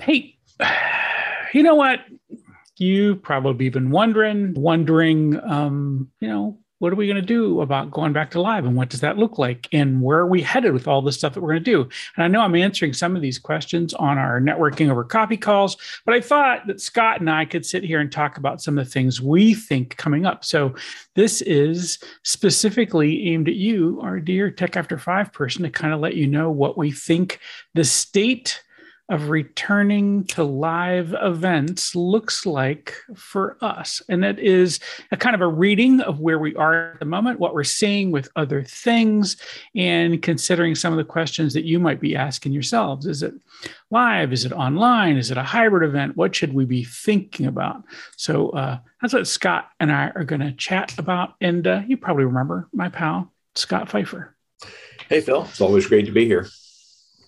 Hey, you know what? You've probably been wondering, wondering, um, you know, what are we going to do about going back to live and what does that look like and where are we headed with all the stuff that we're going to do and i know i'm answering some of these questions on our networking over coffee calls but i thought that scott and i could sit here and talk about some of the things we think coming up so this is specifically aimed at you our dear tech after five person to kind of let you know what we think the state of returning to live events looks like for us. And it is a kind of a reading of where we are at the moment, what we're seeing with other things, and considering some of the questions that you might be asking yourselves. Is it live? Is it online? Is it a hybrid event? What should we be thinking about? So uh, that's what Scott and I are going to chat about. And uh, you probably remember my pal, Scott Pfeiffer. Hey, Phil. It's always great to be here.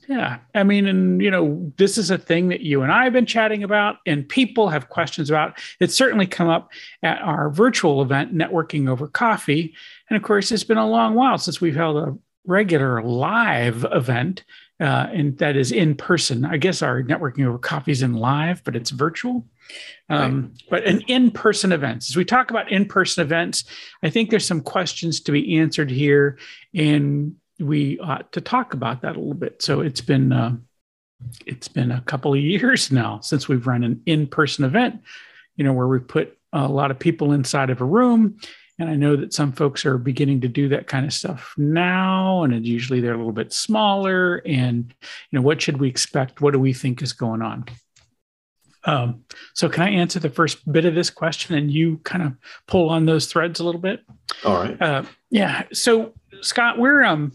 Yeah. I mean, and, you know, this is a thing that you and I have been chatting about, and people have questions about. It's certainly come up at our virtual event, Networking Over Coffee. And of course, it's been a long while since we've held a regular live event, uh, and that is in person. I guess our Networking Over Coffee is in live, but it's virtual. Um, right. But an in person events, as we talk about in person events, I think there's some questions to be answered here. And we ought to talk about that a little bit. So it's been uh, it's been a couple of years now since we've run an in-person event, you know, where we put a lot of people inside of a room. And I know that some folks are beginning to do that kind of stuff now, and usually they're a little bit smaller. And you know, what should we expect? What do we think is going on? Um, so, can I answer the first bit of this question, and you kind of pull on those threads a little bit? All right. Uh, yeah. So, Scott, we're um,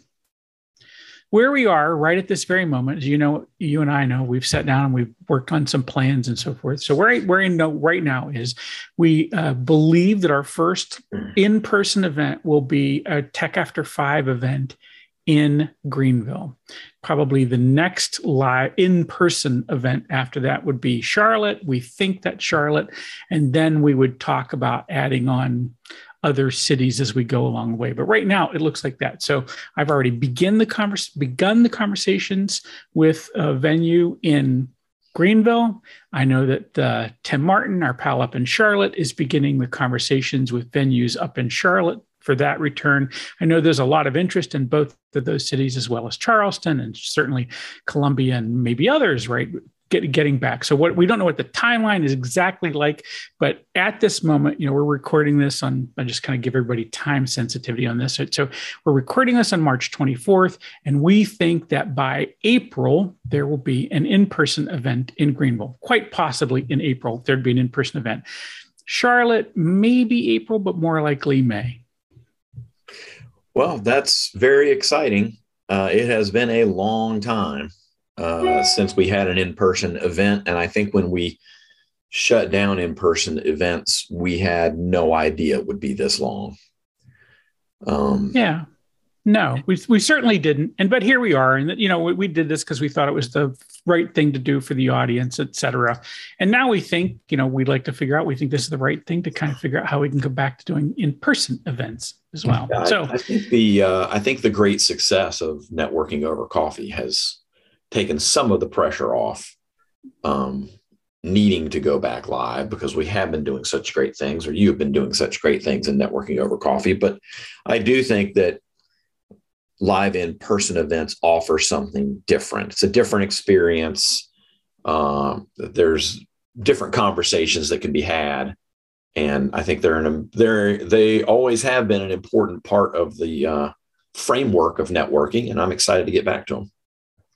where we are right at this very moment, as you know, you and I know, we've sat down and we've worked on some plans and so forth. So where I, where I know right now is we uh, believe that our first in-person event will be a Tech After Five event in Greenville. Probably the next live in-person event after that would be Charlotte. We think that Charlotte, and then we would talk about adding on other cities as we go along the way. But right now, it looks like that. So I've already begin the converse, begun the conversations with a venue in Greenville. I know that uh, Tim Martin, our pal up in Charlotte, is beginning the conversations with venues up in Charlotte for that return. I know there's a lot of interest in both of those cities as well as Charleston and certainly Columbia and maybe others, right? Get, getting back. So what we don't know what the timeline is exactly like, but at this moment, you know, we're recording this on. I just kind of give everybody time sensitivity on this. So we're recording this on March 24th, and we think that by April there will be an in-person event in Greenville. Quite possibly in April there'd be an in-person event. Charlotte, maybe April, but more likely May. Well, that's very exciting. Uh, it has been a long time uh, since we had an in-person event, and I think when we shut down in-person events, we had no idea it would be this long. Um, yeah, no, we, we certainly didn't. And but here we are, and you know we, we did this because we thought it was the right thing to do for the audience, et cetera. And now we think, you know, we'd like to figure out. We think this is the right thing to kind of figure out how we can go back to doing in-person events as well. Yeah, so I, I think the uh, I think the great success of networking over coffee has taken some of the pressure off um, needing to go back live because we have been doing such great things, or you've been doing such great things in networking over coffee. But I do think that live in person events offer something different. It's a different experience. Um, there's different conversations that can be had. And I think they're an, they're they always have been an important part of the uh, framework of networking, and I'm excited to get back to them.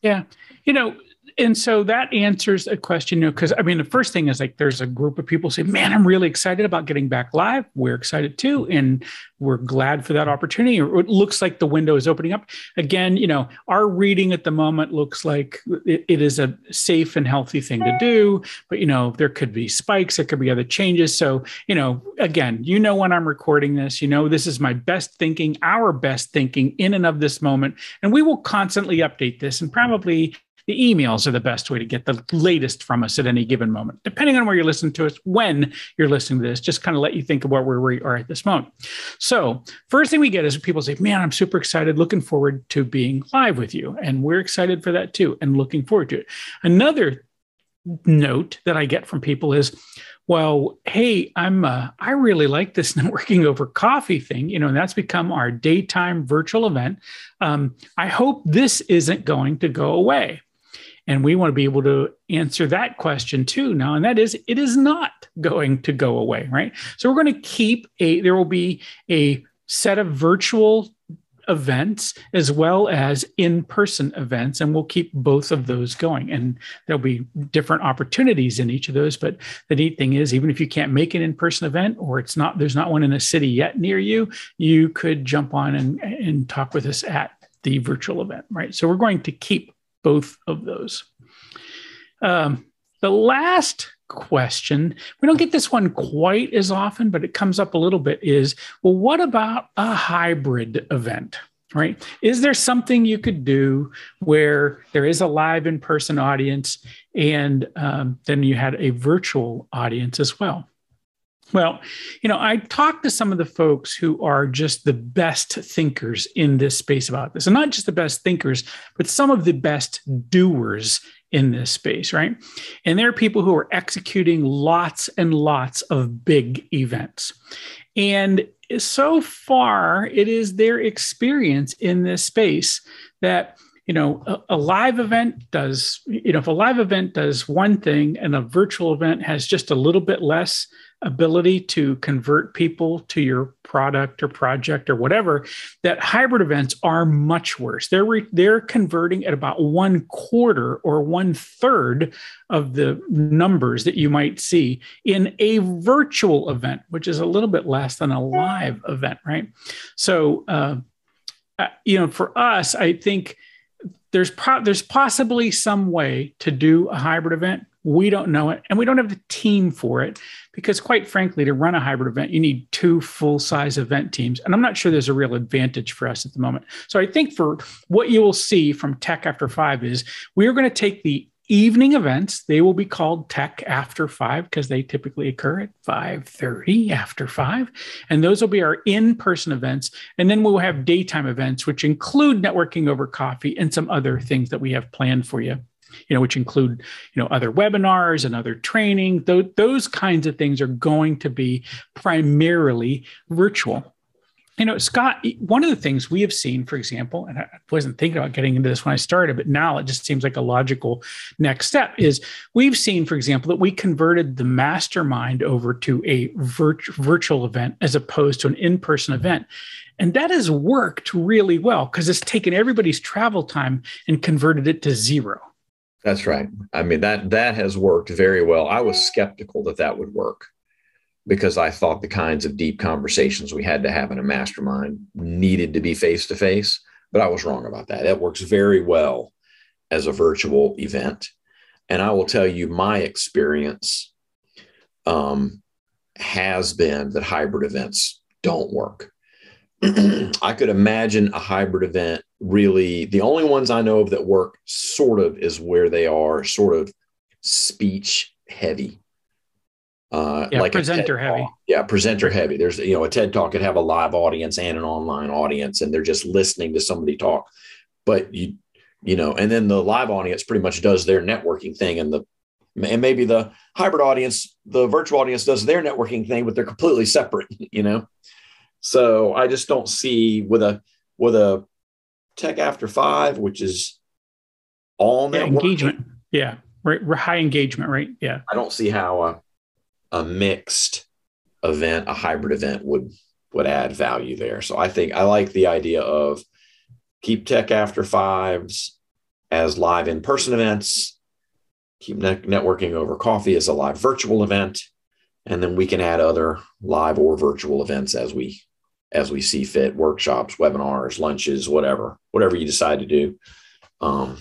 Yeah. You know, and so that answers a question, you know, because I mean, the first thing is like there's a group of people say, Man, I'm really excited about getting back live. We're excited too. And we're glad for that opportunity. It looks like the window is opening up. Again, you know, our reading at the moment looks like it, it is a safe and healthy thing to do. But, you know, there could be spikes, there could be other changes. So, you know, again, you know, when I'm recording this, you know, this is my best thinking, our best thinking in and of this moment. And we will constantly update this and probably the emails are the best way to get the latest from us at any given moment, depending on where you're listening to us, when you're listening to this, just kind of let you think about where we are at this moment. So, first thing we get is people say, Man, I'm super excited, looking forward to being live with you. And we're excited for that too, and looking forward to it. Another note that I get from people is, well, hey, I'm uh, I really like this networking over coffee thing, you know, and that's become our daytime virtual event. Um, I hope this isn't going to go away. And we want to be able to answer that question too now. And that is, it is not going to go away, right? So we're going to keep a, there will be a set of virtual events as well as in-person events and we'll keep both of those going and there'll be different opportunities in each of those but the neat thing is even if you can't make an in-person event or it's not there's not one in a city yet near you you could jump on and, and talk with us at the virtual event right so we're going to keep both of those um, the last question. We don't get this one quite as often, but it comes up a little bit is well, what about a hybrid event? Right? Is there something you could do where there is a live in person audience and um, then you had a virtual audience as well? Well, you know, I talked to some of the folks who are just the best thinkers in this space about this, and not just the best thinkers, but some of the best doers in this space, right? And there are people who are executing lots and lots of big events. And so far, it is their experience in this space that you know a, a, live event does you know if a live event does one thing and a virtual event has just a little bit less ability to convert people to your product or project or whatever that hybrid events are much worse. They're re- they're converting at about one quarter or one third of the numbers that you might see in a virtual event which is a little bit less than a live event right? So uh, uh you know for us i think there's pro- there's possibly some way to do a hybrid event we don't know it, and we don't have the team for it because, quite frankly, to run a hybrid event, you need two full size event teams. And I'm not sure there's a real advantage for us at the moment. So I think for what you will see from Tech After Five is we are going to take the evening events they will be called tech after 5 because they typically occur at 5.30 after 5 and those will be our in-person events and then we'll have daytime events which include networking over coffee and some other things that we have planned for you you know, which include, you know, other webinars and other training. Those, those kinds of things are going to be primarily virtual. You know, Scott, one of the things we have seen, for example, and I wasn't thinking about getting into this when I started, but now it just seems like a logical next step is we've seen, for example, that we converted the mastermind over to a virt- virtual event as opposed to an in person event. And that has worked really well because it's taken everybody's travel time and converted it to zero. That's right. I mean that that has worked very well. I was skeptical that that would work because I thought the kinds of deep conversations we had to have in a mastermind needed to be face to face, but I was wrong about that. It works very well as a virtual event, and I will tell you my experience um, has been that hybrid events don't work. I could imagine a hybrid event really, the only ones I know of that work sort of is where they are sort of speech heavy. Uh, yeah, like presenter heavy. Yeah, presenter heavy. There's, you know, a TED talk could have a live audience and an online audience, and they're just listening to somebody talk. But you, you know, and then the live audience pretty much does their networking thing, and the and maybe the hybrid audience, the virtual audience does their networking thing, but they're completely separate, you know. So I just don't see with a with a tech after five, which is all yeah, engagement. Yeah, right, high engagement, right? Yeah. I don't see how a a mixed event, a hybrid event would would add value there. So I think I like the idea of keep tech after fives as live in person events, keep networking over coffee as a live virtual event, and then we can add other live or virtual events as we as we see fit workshops webinars lunches whatever whatever you decide to do. Um,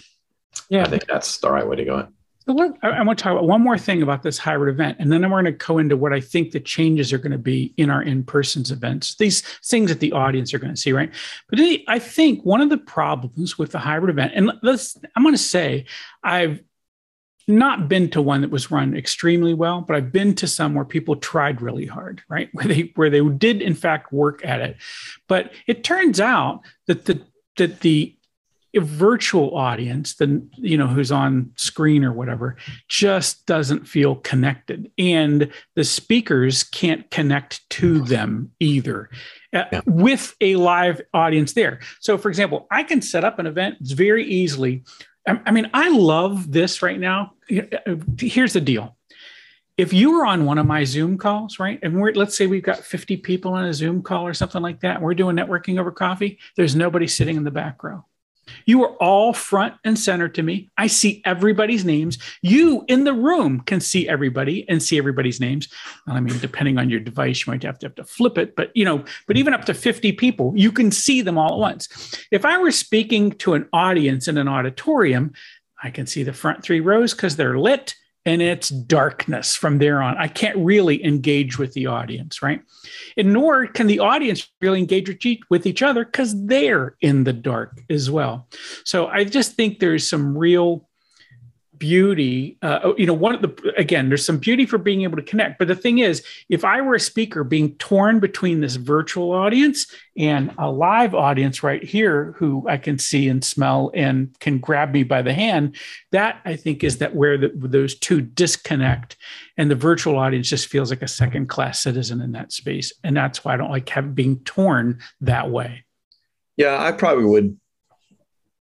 yeah. i think that's the right way to go. So I, I want to talk about one more thing about this hybrid event and then i'm going to go into what i think the changes are going to be in our in-person events these things that the audience are going to see right? But i think one of the problems with the hybrid event and let's i'm going to say i've not been to one that was run extremely well, but I've been to some where people tried really hard, right? Where they where they did in fact work at it. But it turns out that the that the virtual audience, the you know who's on screen or whatever, just doesn't feel connected, and the speakers can't connect to them either. Uh, yeah. With a live audience there. So, for example, I can set up an event very easily. I, mean, I love this right now. Uh, here's the deal if you were on one of my Zoom calls, right, and we're let's say we've got 50 people on a Zoom call or something like that, and we're doing networking over coffee, there's nobody sitting in the back row. You are all front and center to me. I see everybody's names. You in the room can see everybody and see everybody's names. Well, I mean, depending on your device, you might have to have to flip it, but you know, but even up to 50 people, you can see them all at once. If I were speaking to an audience in an auditorium, I can see the front three rows because they're lit and it's darkness from there on. I can't really engage with the audience, right? And nor can the audience really engage with each other because they're in the dark as well. So I just think there's some real beauty uh, oh, you know one of the again there's some beauty for being able to connect. But the thing is if i were a speaker being torn between this virtual audience and a live audience right here who i can see and smell and can grab me by the hand that i think is that where the, those two disconnect. And the virtual audience just feels like a second class citizen in that space. And that's why i don't like having being torn that way. Yeah i probably would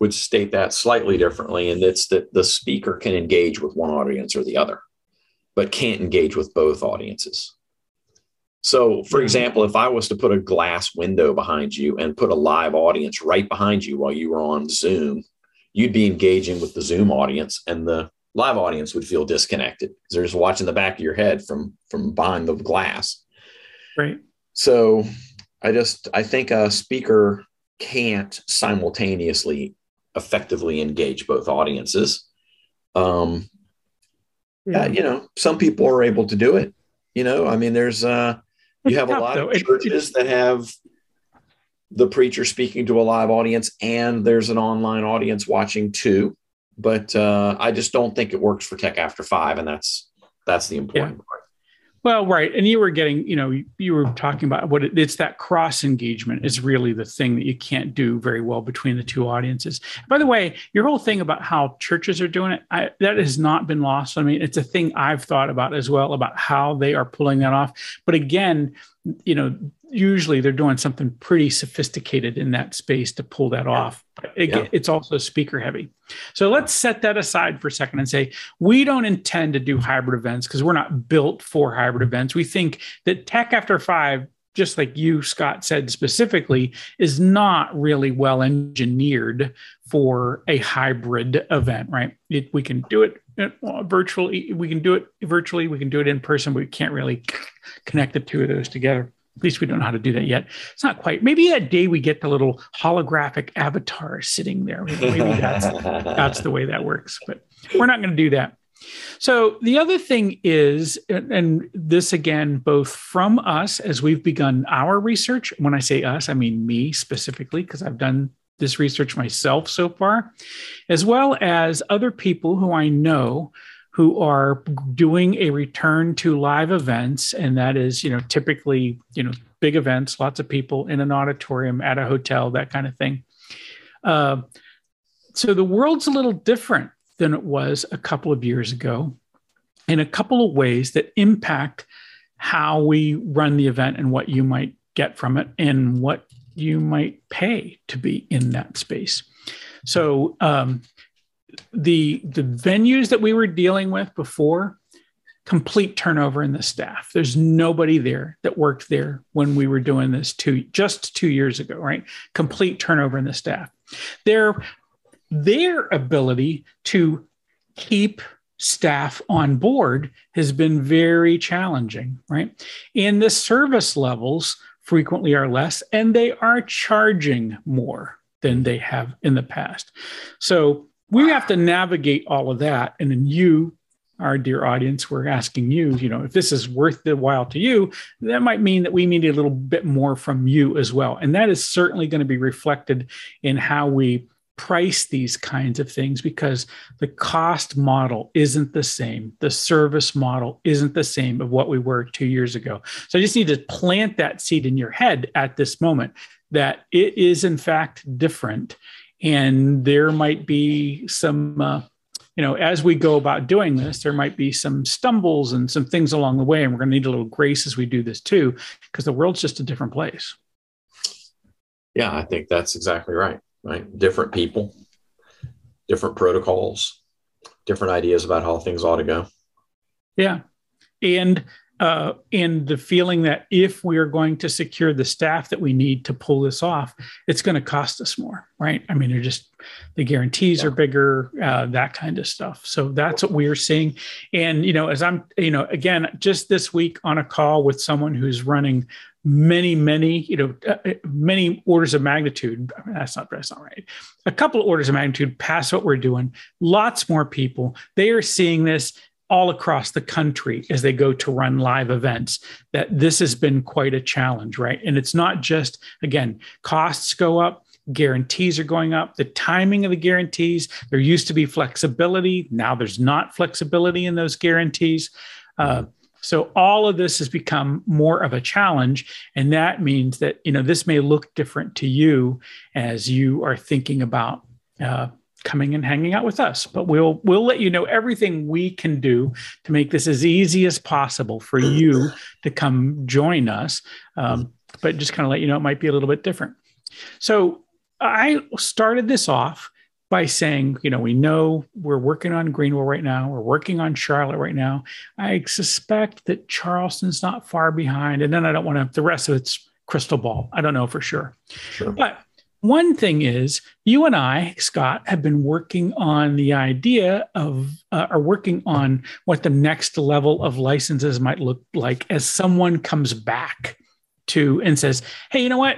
would state that slightly differently, and it's that the speaker can engage with one audience or the other, but can't engage with both audiences. So, for mm-hmm. example, if I was to put a glass window behind you and put a live audience right behind you while you were on Zoom, you'd be engaging with the Zoom audience, and the live audience would feel disconnected because they're just watching the back of your head from from behind the glass. Right. So, I just I think a speaker can't simultaneously effectively engage both audiences. Um, yeah. you know, some people are able to do it. You know, I mean, there's uh, you have a lot of churches that have the preacher speaking to a live audience, and there's an online audience watching too. But uh, I just don't think it works for Tech After Five, and that's that's the important yeah. part. Well, right. And you were getting, you know, you, were talking about what it, it's that cross engagement is really the thing that you can't do very well between the two audiences. By the way, your whole thing about how churches are doing it, I, that has not been lost. I mean, it's a thing I've thought about as well about how they are pulling that off. But again, you know, usually they're doing something pretty sophisticated in that space to pull that yeah. off. It, yeah. It's also speaker heavy. So let's set that aside for a second and say we don't intend to do hybrid events because we're not built for hybrid events. We think that tech after five, just like you, Scott, said specifically, is not really well engineered for a hybrid event, right? It, we can do it uh, virtually, we can do it virtually, we can do it in person, but we can't really connect the two of those together. At least we don't know how to do that yet. It's not quite. Maybe that day we get the little holographic avatar sitting there. Maybe that's that's the way that works. But we're not going to do that. So the other thing is, and this again, both from us as we've begun our research. When I say us, I mean me specifically, because I've done this research myself so far, as well as other people who I know who are doing a return to live events and that is you know typically you know big events lots of people in an auditorium at a hotel that kind of thing. Uh, so the world's a little different than it was a couple of years ago in a couple of ways that impact how we run the event and what you might get from it and what you might pay to be in that space. So um, the the venues that we were dealing with before complete turnover in the staff. There's nobody there that worked there when we were doing this two just two years ago right? Complete turnover in the staff. Their their ability to keep staff on board has been very challenging right? And the service levels frequently are less and they are charging more than they have in the past. So we have to navigate all of that. And then you, our dear audience, we're asking you, you know, if this is worth the while to you, that might mean that we need a little bit more from you as well. And that is certainly going to be reflected in how we price these kinds of things because the cost model isn't the same. The service model isn't the same of what we were two years ago. So I just need to plant that seed in your head at this moment that it is in fact different and there might be some uh, you know as we go about doing this there might be some stumbles and some things along the way and we're going to need a little grace as we do this too because the world's just a different place. Yeah i think that's exactly right right? Different people different protocols different ideas about how things ought to go. Yeah. And uh, and the feeling that if we are going to secure the staff that we need to pull this off, it's going to cost us more, right? I mean, they're just the guarantees yeah. are bigger, uh, that kind of stuff. So that's what we are seeing. And you know, as I'm, you know, again, just this week on a call with someone who's running many, many, you know, uh, uh many orders of magnitude. I mean, that's not that's not right. A couple of orders of magnitude past what we're doing. Lots more people. They are seeing this all across the country as they go to run live events that this has been quite a challenge right? And it's not just again costs go up guarantees are going up the timing of the guarantees there used to be flexibility now there's not flexibility in those guarantees. Uh, so all of this has become more of a challenge and that means that you know this may look different to you as you are thinking about uh, coming and hanging out with us. But we'll we'll let you know everything we can do to make this as easy as possible for you to come join us. Um, but just kind of let you know it might be a little bit different. So I started this off by saying, you know, we know we're working on Greenville right now. We're working on Charlotte right now. I suspect that Charleston's not far behind. And then I don't want to, the rest of it's crystal ball. I don't know for sure. sure. But one thing is, you and I, Scott, have been working on the idea of, uh, are working on what the next level of licenses might look like as someone comes back to and says, hey, you know what?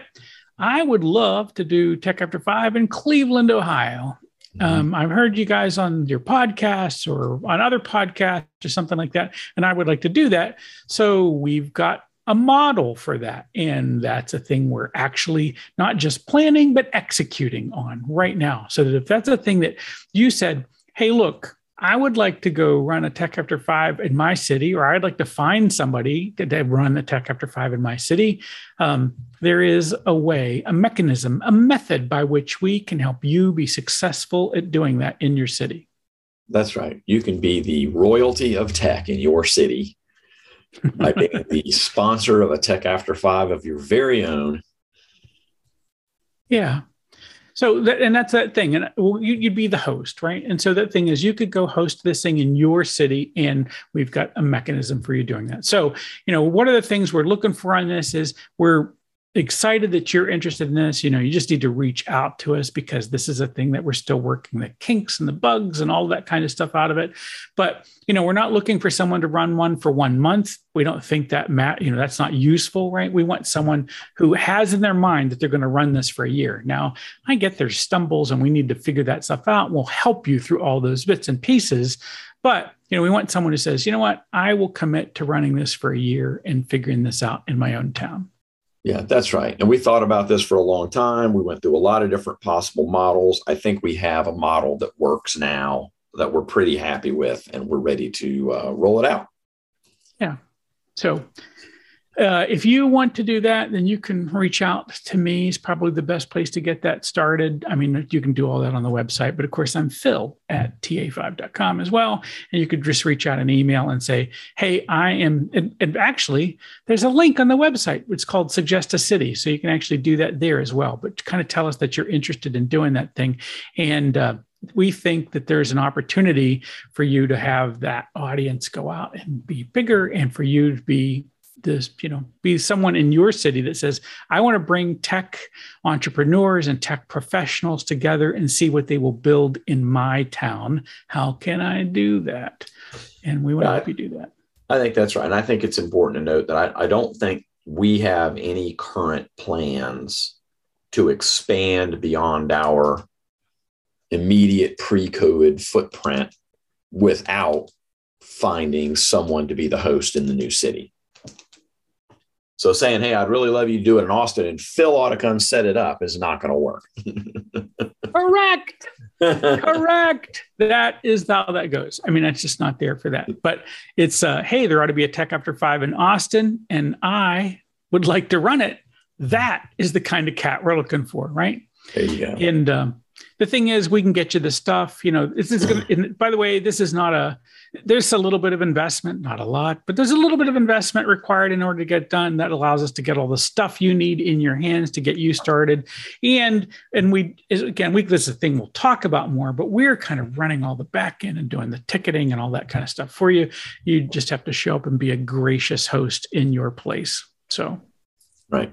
I would love to do Tech After Five in Cleveland, Ohio. Mm-hmm. Um, I've heard you guys on your podcasts or on other podcasts or something like that, and I would like to do that. So we've got a model for that. And that's a thing we're actually not just planning, but executing on right now. So that if that's a thing that you said, hey, look, I would like to go run a Tech After Five in my city, or I'd like to find somebody to, run a Tech After Five in my city. Um, there is a way, a mechanism, a method by which we can help you be successful at doing that in your city. That's right. You can be the royalty of tech in your city by being the sponsor of a Tech After Five of your very own. Yeah. So that, and that's that thing, and you'd be the host, right? And so that thing is, you could go host this thing in your city, and we've got a mechanism for you doing that. So, you know, one of the things we're looking for on this is we're excited that you're interested in this. You know, you just need to reach out to us because this is a thing that we're still working the kinks and the bugs and all that kind of stuff out of it. But, you know, we're not looking for someone to run one for one month. We don't think that, Matt, you know, that's not useful, right? We want someone who has in their mind that they're going to run this for a year. Now, I get there's stumbles and we need to figure that stuff out. We'll help you through all those bits and pieces. But, you know, we want someone who says, you know what, I will commit to running this for a year and figuring this out in my own town. Yeah, that's right. And we thought about this for a long time. We went through a lot of different possible models. I think we have a model that works now that we're pretty happy with, and we're ready to uh, roll it out. Yeah. So uh, if you want to do that, then you can reach out to me. It's probably the best place to get that started. I mean, you can do all that on the website, but of course, I'm Phil at ta5.com as well. And you could just reach out an email and say, Hey, I am. And, and actually, there's a link on the website. It's called Suggest a City. So you can actually do that there as well. But kind of tell us that you're interested in doing that thing. And, uh, we think that there's an opportunity for you to have that audience go out and be bigger and for you to be this, you know, be someone in your city that says, I want to bring tech entrepreneurs and tech professionals together and see what they will build in my town. How can I do that? And we want to help you do that. I think that's right. And I think it's important to note that I, I don't think we have any current plans to expand beyond our immediate pre COVID footprint without finding someone to be the host in the new city. So saying, "Hey, I'd really love you to do it in Austin," and Phil come set it up is not going to work. Correct. Correct. That is how that goes. I mean, that's just not there for that. But it's, uh, hey, there ought to be a Tech After Five in Austin, and I would like to run it. That is the kind of cat we're looking for, right? There you go. And um, the thing is, we can get you the stuff. You know, this is going. By the way, this is not a. There's a little bit of investment, not a lot, but there's a little bit of investment required in order to get done. That allows us to get all the stuff you need in your hands to get you started. And and we again, we this is a thing we'll talk about more, but we're kind of running all the back end and doing the ticketing and all that kind of stuff for you. You just have to show up and be a gracious host in your place. So, right.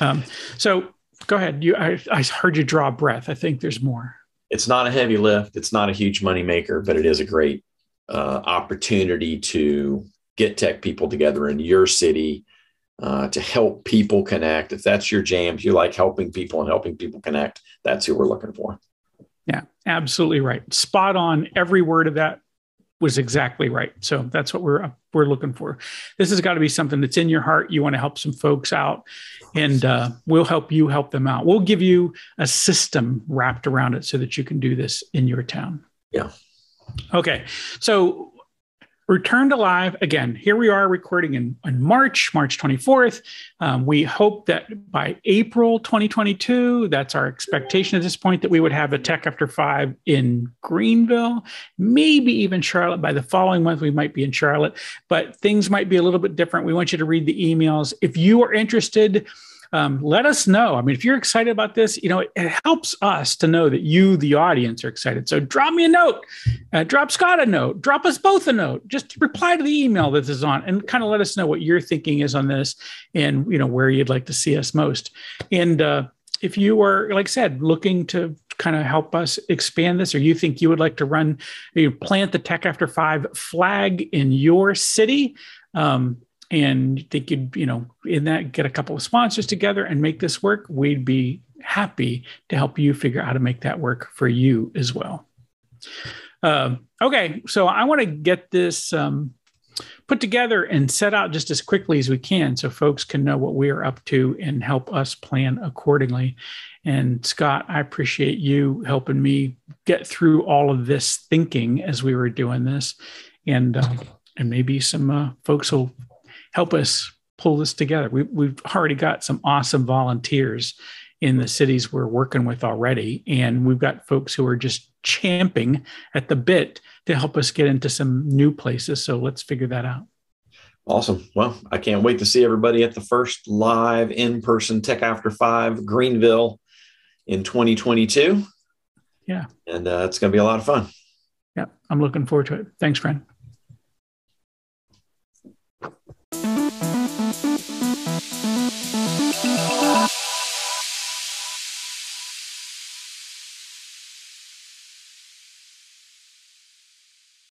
Um, so go ahead. You, I, I heard you draw a breath. I think there's more. It's not a heavy lift. It's not a huge money maker, but it is a great uh, opportunity to get tech people together in your city uh, to help people connect. If that's your jam, if you like helping people and helping people connect, that's who we're looking for. Yeah, absolutely right. Spot on. Every word of that was exactly right. So that's what we're we're looking for. This has got to be something that's in your heart. You want to help some folks out, and uh, we'll help you help them out. We'll give you a system wrapped around it so that you can do this in your town. Yeah. Okay. So return to live again. Here we are recording in, in march march 24th um, we hope that by april 2022 that's our expectation at this point that we would have a tech after five in greenville maybe even charlotte. By the following month we might be in charlotte but things might be a little bit different. We want you to read the emails. If you are interested um, let us know. I mean, if you're excited about this, you know, it, it, helps us to know that you, the audience, are excited. So drop me a note, uh, drop Scott a note, drop us both a note. Just reply to the email that this is on, and kind of let us know what your thinking is on this, and you know where you'd like to see us most. And uh, if you are, like I said, looking to kind of help us expand this, or you think you would like to run, you plant the Tech After Five flag in your city. Um, and they could, you know, in that get a couple of sponsors together and make this work, we'd be happy to help you figure out how to make that work for you as well. Um, okay, so I want to get this um, put together and set out just as quickly as we can so folks can know what we are up to and help us plan accordingly. And Scott, I appreciate you helping me get through all of this thinking as we were doing this. And uh, and maybe some uh, folks will help us pull this together. We, we've already got some awesome volunteers in the cities we're working with already. And we've got folks who are just champing at the bit to help us get into some new places. So let's figure that out. Awesome. Well, I can't wait to see everybody at the first live in person Tech After Five Greenville in 2022. Yeah. And uh, it's going to be a lot of fun. Yeah. I'm looking forward to it. Thanks, friend.